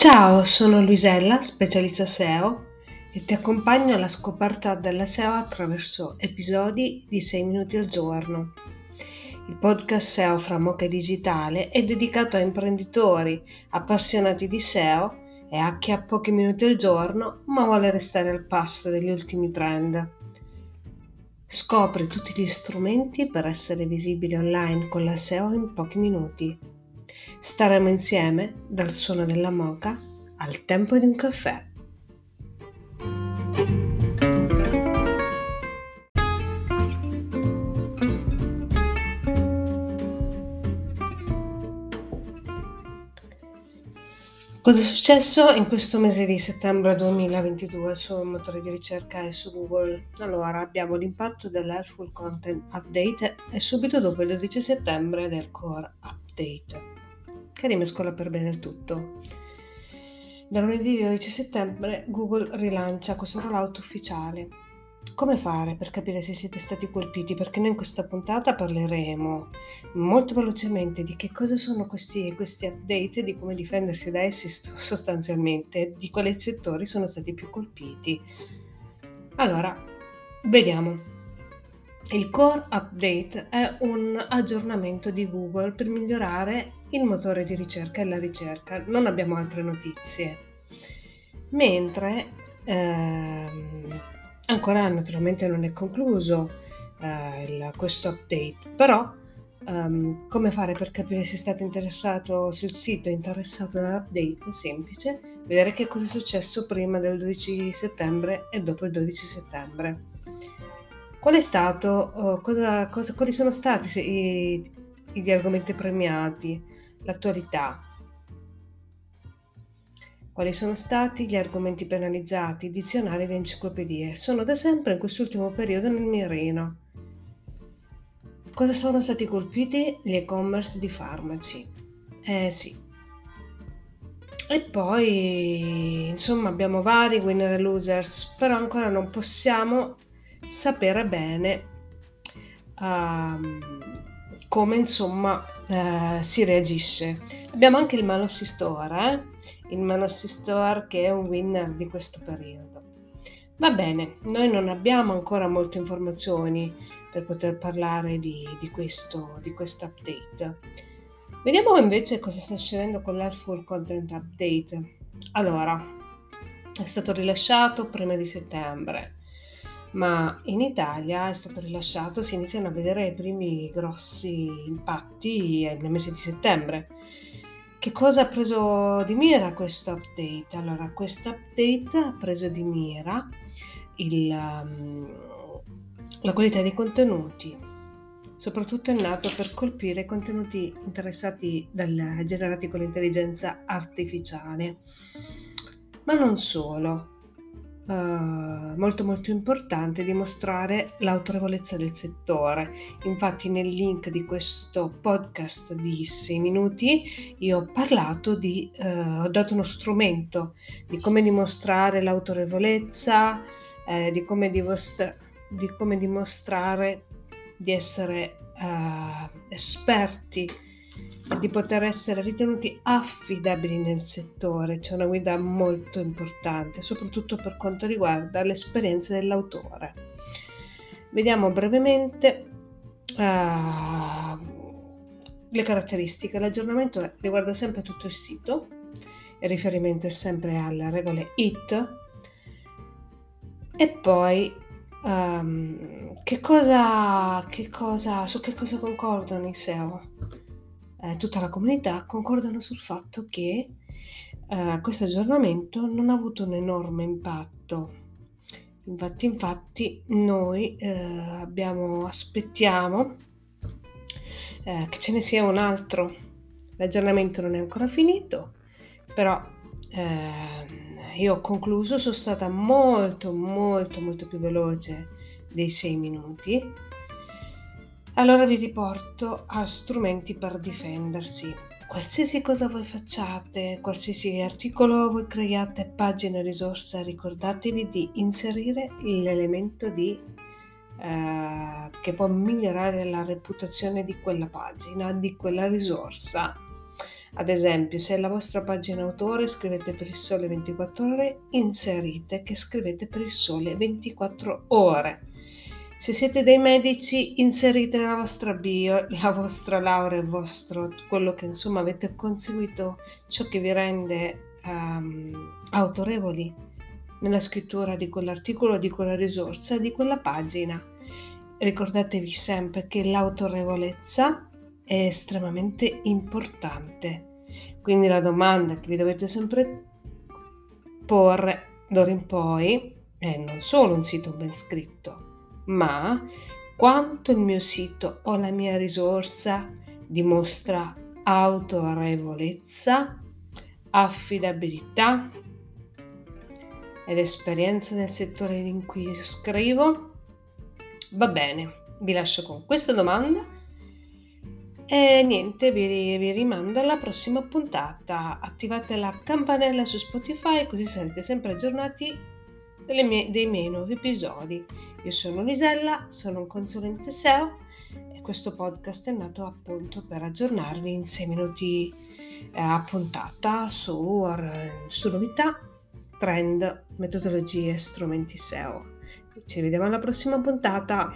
Ciao, sono Luisella, specialista SEO e ti accompagno alla scoperta della SEO attraverso episodi di 6 minuti al giorno. Il podcast SEO fra Mocha Digitale è dedicato a imprenditori appassionati di SEO e a chi ha pochi minuti al giorno ma vuole restare al passo degli ultimi trend. Scopri tutti gli strumenti per essere visibile online con la SEO in pochi minuti. Staremo insieme dal suono della moca al tempo di un caffè. Cosa è successo in questo mese di settembre 2022 sul motore di ricerca e su Google? Allora, abbiamo l'impatto dell'Helpful Content Update e subito dopo il 12 settembre del Core Update che rimescola per bene il tutto. Da lunedì 12 settembre Google rilancia questo rollout ufficiale. Come fare per capire se siete stati colpiti? Perché noi in questa puntata parleremo molto velocemente di che cosa sono questi, questi update di come difendersi da essi sostanzialmente, di quali settori sono stati più colpiti. Allora, vediamo. Il Core Update è un aggiornamento di Google per migliorare il motore di ricerca e la ricerca. Non abbiamo altre notizie. Mentre ehm, ancora naturalmente non è concluso eh, il, questo update, però um, come fare per capire se state interessato sul sito interessato dall'update? Semplice, vedere che cosa è successo prima del 12 settembre e dopo il 12 settembre. Qual è stato, uh, cosa, cosa, quali sono stati i, gli argomenti premiati, l'attualità? Quali sono stati gli argomenti penalizzati, dizionari ed enciclopedie? Sono da sempre in quest'ultimo periodo nel mirino. Cosa sono stati colpiti? Gli e-commerce di farmaci. Eh sì. E poi, insomma, abbiamo vari winner e losers, però ancora non possiamo sapere bene uh, come insomma uh, si reagisce. Abbiamo anche il Manossi Store, eh? il Manossi Store che è un winner di questo periodo. Va bene, noi non abbiamo ancora molte informazioni per poter parlare di, di questo di update. Vediamo invece cosa sta succedendo con l'Airful Content Update. Allora, è stato rilasciato prima di settembre ma in Italia è stato rilasciato, si iniziano a vedere i primi grossi impatti nel mese di settembre. Che cosa ha preso di mira questo update? Allora, questo update ha preso di mira il, um, la qualità dei contenuti, soprattutto è nato per colpire i contenuti interessati dal, generati con l'intelligenza artificiale. Ma non solo, Uh, molto molto importante dimostrare l'autorevolezza del settore. Infatti nel link di questo podcast di 6 minuti io ho parlato di, uh, ho dato uno strumento di come dimostrare l'autorevolezza, eh, di, come dimostra- di, come dimostrare di essere uh, esperti di poter essere ritenuti affidabili nel settore. C'è una guida molto importante, soprattutto per quanto riguarda l'esperienza dell'autore. Vediamo brevemente uh, le caratteristiche. L'aggiornamento riguarda sempre tutto il sito, il riferimento è sempre alle regole IT e poi um, che cosa, che cosa, su che cosa concordano i SEO? Eh, tutta la comunità concordano sul fatto che eh, questo aggiornamento non ha avuto un enorme impatto. Infatti, infatti noi eh, abbiamo, aspettiamo eh, che ce ne sia un altro. L'aggiornamento non è ancora finito, però ehm, io ho concluso, sono stata molto molto molto più veloce dei sei minuti allora vi riporto a strumenti per difendersi. Qualsiasi cosa voi facciate, qualsiasi articolo voi creiate, pagina, risorsa, ricordatevi di inserire l'elemento di, eh, che può migliorare la reputazione di quella pagina, di quella risorsa. Ad esempio, se la vostra pagina autore scrivete per il sole 24 ore, inserite che scrivete per il sole 24 ore. Se siete dei medici, inserite nella vostra bio la vostra laurea, il vostro, quello che insomma avete conseguito, ciò che vi rende um, autorevoli nella scrittura di quell'articolo, di quella risorsa, di quella pagina. Ricordatevi sempre che l'autorevolezza è estremamente importante. Quindi la domanda che vi dovete sempre porre d'ora in poi è non solo un sito ben scritto, ma quanto il mio sito o la mia risorsa dimostra autorevolezza, affidabilità ed esperienza nel settore in cui scrivo? Va bene, vi lascio con questa domanda e niente, vi, vi rimando alla prossima puntata. Attivate la campanella su Spotify così sarete sempre aggiornati mie, dei miei nuovi episodi. Io sono Lisella, sono un consulente SEO e questo podcast è nato appunto per aggiornarvi in 6 minuti a puntata su, su novità, trend, metodologie, strumenti SEO. Ci vediamo alla prossima puntata.